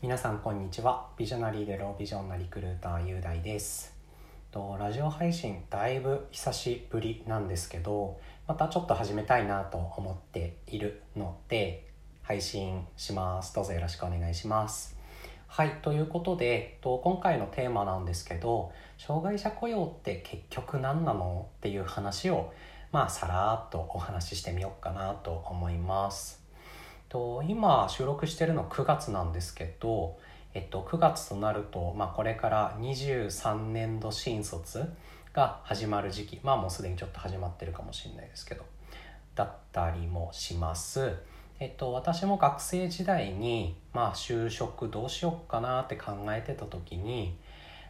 皆さんこんにちは。ビジョナリーでロービジョンなリクルーター雄大です。とラジオ配信だいぶ久しぶりなんですけどまたちょっと始めたいなと思っているので配信します。どうぞよろしくお願いします。はいということでと今回のテーマなんですけど障害者雇用って結局何なの？っていう話をまあさらっとお話ししてみようかなと思います。と今収録してるの9月なんですけど、えっと、9月となると、まあ、これから23年度新卒が始まる時期まあもうすでにちょっと始まってるかもしれないですけどだったりもします。えっと、私も学生時代に、まあ、就職どうしようかなって考えてた時に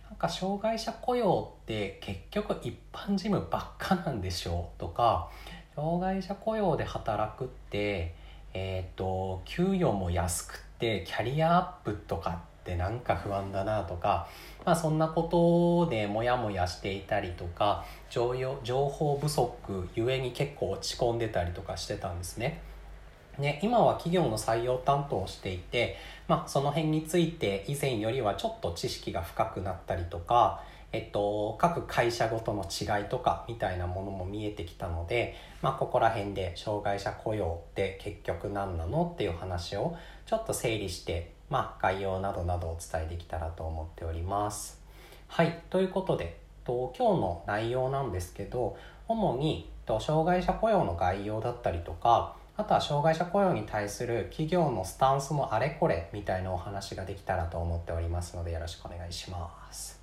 なんか障害者雇用って結局一般事務ばっかなんでしょうとか障害者雇用で働くってえっ、と給与も安くてキャリアアップとかってなんか不安だなとか、まあ、そんなことでモヤモヤしていたりとか情報不足ゆえに結構落ち込んでたりとかしてたんですね。ね、今は企業の採用担当をしていて、まあ、その辺について以前よりはちょっと知識が深くなったりとか、えっと、各会社ごとの違いとかみたいなものも見えてきたので、まあ、ここら辺で障害者雇用って結局何なのっていう話をちょっと整理して、まあ、概要などなどお伝えできたらと思っております。はい、ということでと今日の内容なんですけど主にと障害者雇用の概要だったりとかあとは障害者雇用に対する企業のスタンスのあれこれみたいなお話ができたらと思っておりますのでよろしくお願いします。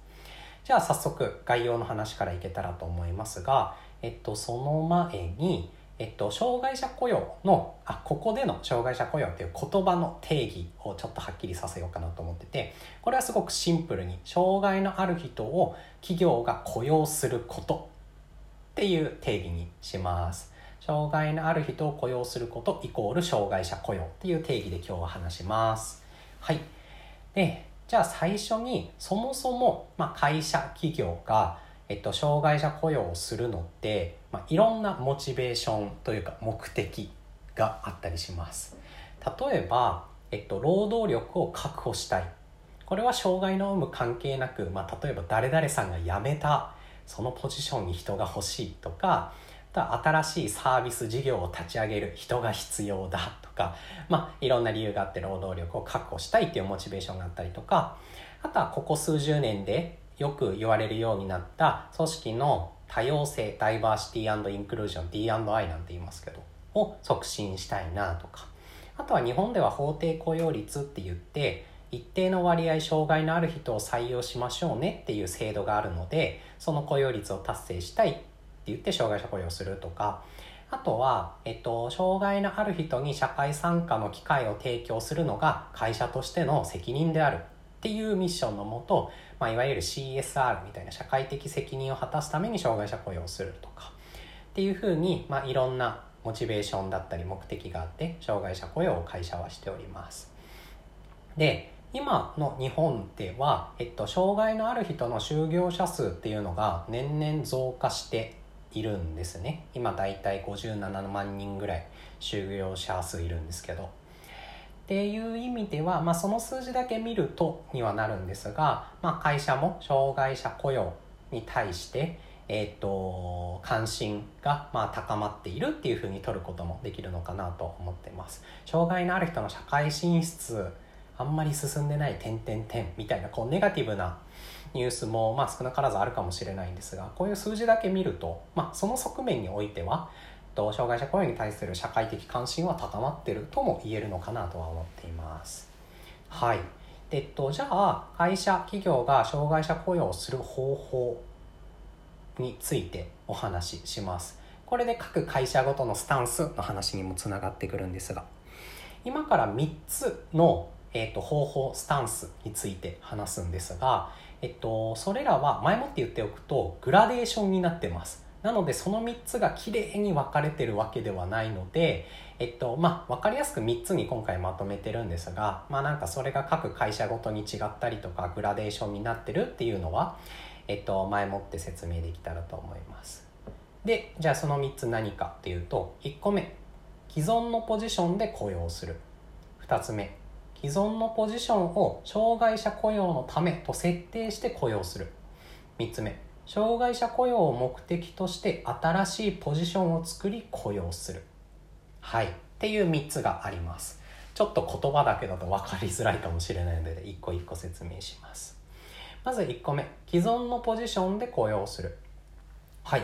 じゃあ早速概要の話からいけたらと思いますが、えっと、その前に、えっと、障害者雇用のあここでの障害者雇用っていう言葉の定義をちょっとはっきりさせようかなと思っててこれはすごくシンプルに障害のある人を企業が雇用することっていう定義にします。障害のある人を雇用することイコール障害者雇用っていう定義で今日は話します。はい。で、じゃあ最初にそもそも、まあ、会社、企業が、えっと、障害者雇用をするのって、まあ、いろんなモチベーションというか目的があったりします。例えば、えっと、労働力を確保したい。これは障害の有無関係なく、まあ、例えば誰々さんが辞めた、そのポジションに人が欲しいとか、新しいサービス事業を立ち上げる人が必要だとか、まあ、いろんな理由があって労働力を確保したいっていうモチベーションがあったりとかあとはここ数十年でよく言われるようになった組織の多様性ダイバーシティインクルージョン D&I なんて言いますけどを促進したいなとか。あとは日本では法定雇用率って言って一定の割合障害のある人を採用しましょうねっていう制度があるのでその雇用率を達成したい言って障害者雇用するとかあとは、えっと、障害のある人に社会参加の機会を提供するのが会社としての責任であるっていうミッションのもと、まあ、いわゆる CSR みたいな社会的責任を果たすために障害者雇用をするとかっていうふうに、まあ、いろんなモチベーションだったり目的があって障害者雇用を会社はしております。で今の日本では、えっと、障害のある人の就業者数っていうのが年々増加しているんですね。今だいたい57万人ぐらい就業者数いるんですけど。っていう意味では、まあ、その数字だけ見るとにはなるんですが、まあ、会社も障害者雇用に対して、えーと、関心がまあ高まっているっていうふうに取ることもできるのかなと思ってます。障害のある人の社会進出あんまり進んでない点々点みたいなこうネガティブなニュースもまあ少なからずあるかもしれないんですがこういう数字だけ見ると、まあ、その側面においては障害者雇用に対する社会的関心は高まってるとも言えるのかなとは思っています。はいえっと、じゃあ会社企業が障害者雇用をする方法についてお話しします。これで各会社ごとのスタンスの話にもつながってくるんですが今から3つの、えーと方法スタンスについて話すんですがえっと、それらは前もって言っておくとグラデーションになってます。なのでその3つがきれいに分かれてるわけではないので、えっとまあ、分かりやすく3つに今回まとめてるんですが、まあ、なんかそれが各会社ごとに違ったりとかグラデーションになってるっていうのは、えっと、前もって説明できたらと思います。でじゃあその3つ何かっていうと1個目既存のポジションで雇用する。2つ目既存のポジションを障害者雇用のためと設定して雇用する。3つ目。障害者雇用を目的として新しいポジションを作り雇用する。はい。っていう3つがあります。ちょっと言葉だけだと分かりづらいかもしれないので一個一個説明します。まず1個目。既存のポジションで雇用する。はい。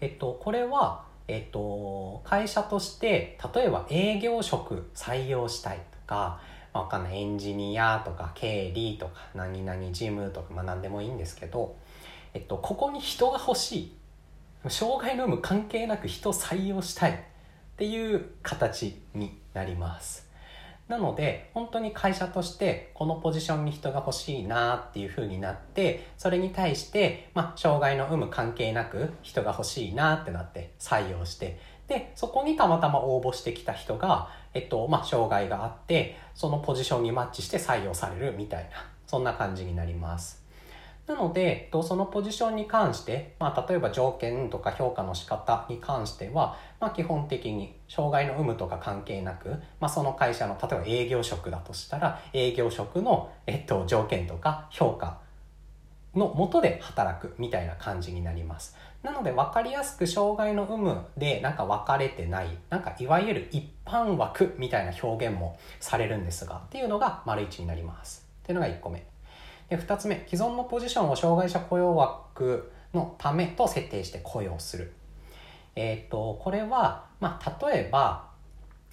えっとこれはえっと会社として例えば営業職採用したいとかわかんないエンジニアとか経理とか何々事務とかまあ何でもいいんですけどえっと、ここに人が欲しい。障害の有無関係なく人を採用したい。っていう形になります。なので本当に会社としてこのポジションに人が欲しいなっていう風になってそれに対して、まあ、障害の有無関係なく人が欲しいなってなって採用してでそこにたまたま応募してきた人が、えっとまあ、障害があってそのポジションにマッチして採用されるみたいなそんな感じになりますなので、そのポジションに関して、まあ、例えば条件とか評価の仕方に関しては、まあ、基本的に障害の有無とか関係なく、まあ、その会社の例えば営業職だとしたら営業職の、えっと、条件とか評価のもとで働くみたいな感じになります。なので分かりやすく障害の有無でなんか分かれてない、なんかいわゆる一般枠みたいな表現もされるんですが、っていうのが丸1になります。っていうのが1個目。で2つ目既存のポジションを障害者雇用枠のためと設定して雇用するえっ、とこれは、まあ、例えば、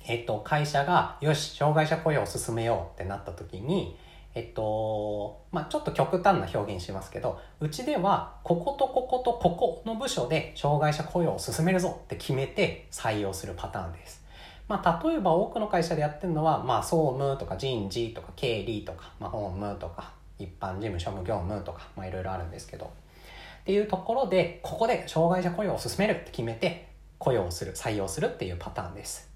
えっ、と会社がよし障害者雇用を進めようってなった時にえっとまあ、ちょっと極端な表現しますけどうちではこことこことここの部署で障害者雇用を進めるぞって決めて採用するパターンです。まあ、例えば多くの会社でやってるのは、まあ、総務とか人事とか経理とか、まあ、法務とか一般事務所務業務とか、まあ、いろいろあるんですけどっていうところでここで障害者雇用を進めるって決めて雇用する採用するっていうパターンです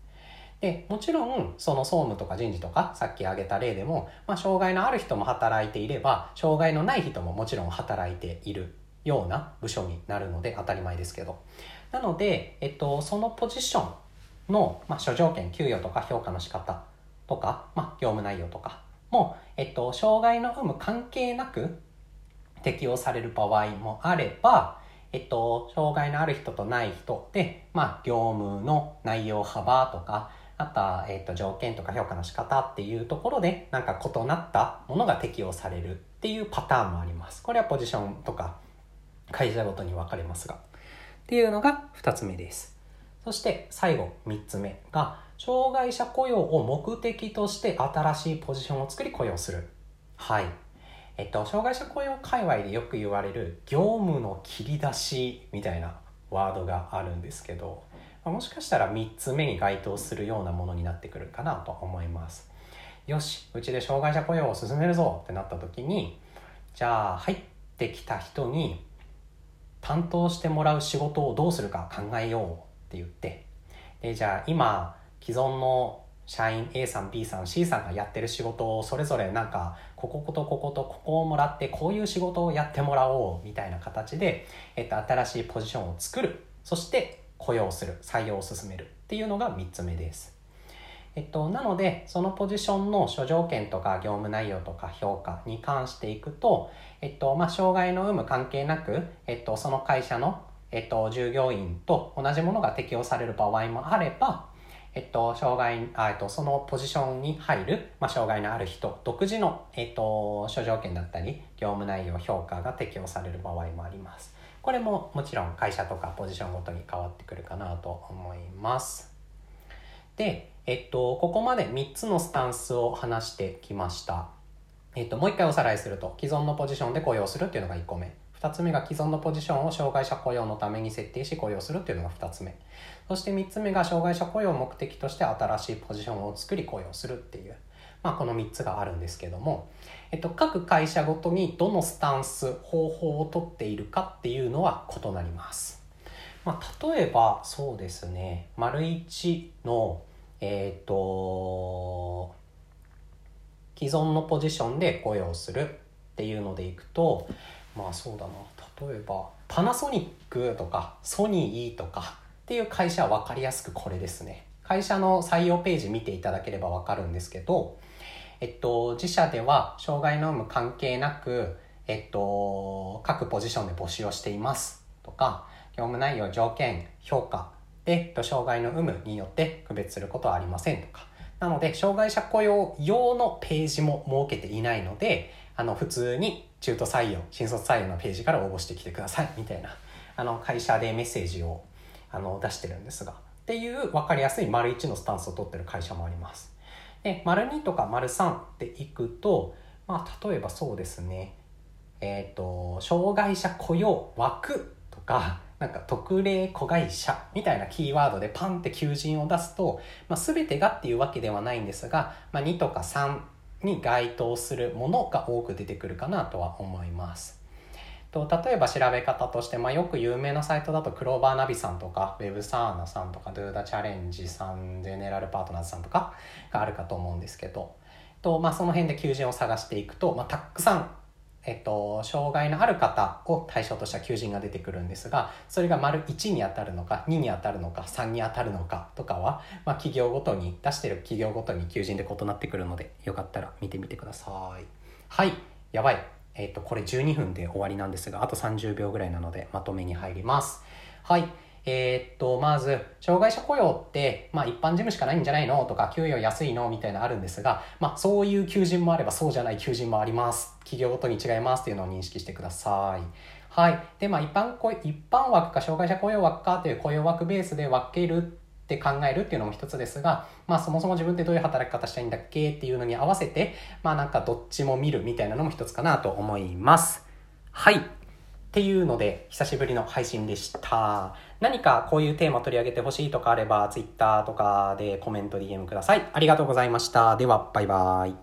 でもちろんその総務とか人事とかさっき挙げた例でも、まあ、障害のある人も働いていれば障害のない人ももちろん働いているような部署になるので当たり前ですけど。なので、えっと、そのポジションの、まあ、諸条件給与とか評価の仕方とか、まあ、業務内容とかも、えっと、障害の有無関係なく適用される場合もあれば、えっと、障害のある人とない人で、まあ、業務の内容幅とか、あとは、えっと、条件とか評価の仕方っていうところで、なんか異なったものが適用されるっていうパターンもあります。これはポジションとか会社ごとに分かれますが。っていうのが2つ目です。そして最後3つ目が、障害者雇用を目的として新しいポジションを作り雇用する。はい。えっと、障害者雇用界隈でよく言われる業務の切り出しみたいなワードがあるんですけど、もしかしたら3つ目に該当するようなものになってくるかなと思います。よし、うちで障害者雇用を進めるぞってなった時に、じゃあ入ってきた人に担当してもらう仕事をどうするか考えようって言って、でじゃあ今既存の社員 A さん B さん C さんがやってる仕事をそれぞれなんかこことこことここをもらってこういう仕事をやってもらおうみたいな形で、えっと、新しいポジションを作るそして雇用する採用を進めるっていうのが3つ目です。えっと、なのでそのポジションの諸条件とか業務内容とか評価に関していくと、えっとまあ、障害の有無関係なく、えっと、その会社の、えっと、従業員と同じものが適用される場合もあればえっと、障害、あえっと、そのポジションに入る、まあ、障害のある人、独自の、えっと、諸条件だったり、業務内容、評価が適用される場合もあります。これももちろん会社とかポジションごとに変わってくるかなと思います。で、えっと、ここまで3つのスタンスを話してきました。えっと、もう一回おさらいすると、既存のポジションで雇用するっていうのが1個目。2つ目が既存のポジションを障害者雇用のために設定し雇用するというのが2つ目そして3つ目が障害者雇用を目的として新しいポジションを作り雇用するっていう、まあ、この3つがあるんですけども、えっと、各会社ごとにどのスタンス方法をとっているかっていうのは異なります、まあ、例えばそうですね丸1のえっ、ー、と既存のポジションで雇用するっていうのでいくとまあそうだな例えばパナソニックとかソニーとかっていう会社は分かりやすくこれですね。会社の採用ページ見ていただければ分かるんですけどえっと、自社では障害の有無関係なく、えっと、各ポジションで募集をしていますとか、業務内容、条件、評価で、えっと、障害の有無によって区別することはありませんとか。なので、障害者雇用用のページも設けていないので、あの、普通に中途採用、新卒採用のページから応募してきてくださいみたいな、あの、会社でメッセージをあの出してるんですが、っていう分かりやすい丸1のスタンスを取ってる会社もあります。で、丸2とか丸3でいくと、まあ、例えばそうですね、えっ、ー、と、障害者雇用枠とか、なんか特例子会社みたいなキーワードでパンって求人を出すと、まあ、全てがっていうわけではないんですが、まあ、2とか3に該当するものが多く出てくるかなとは思います。と例えば調べ方として、まあ、よく有名なサイトだとクローバーナビさんとかウェブサーナさんとかドゥーダチャレンジさんゼネラルパートナーズさんとかがあるかと思うんですけどと、まあ、その辺で求人を探していくと、まあ、たくさんえっと、障害のある方を対象とした求人が出てくるんですが、それが丸1に当たるのか、2に当たるのか、3に当たるのかとかは、まあ、企業ごとに、出してる企業ごとに求人で異なってくるので、よかったら見てみてください。はい、やばい。えっと、これ12分で終わりなんですが、あと30秒ぐらいなので、まとめに入ります。はい。えー、っと、まず、障害者雇用って、まあ一般事務しかないんじゃないのとか、給与安いのみたいなあるんですが、まあそういう求人もあればそうじゃない求人もあります。企業ごとに違いますっていうのを認識してください。はい。で、まあ一般、一般枠か障害者雇用枠かという雇用枠ベースで分けるって考えるっていうのも一つですが、まあそもそも自分ってどういう働き方したいんだっけっていうのに合わせて、まあなんかどっちも見るみたいなのも一つかなと思います。はい。っていうので、久しぶりの配信でした。何かこういうテーマ取り上げてほしいとかあれば、Twitter とかでコメント、DM ください。ありがとうございました。では、バイバーイ。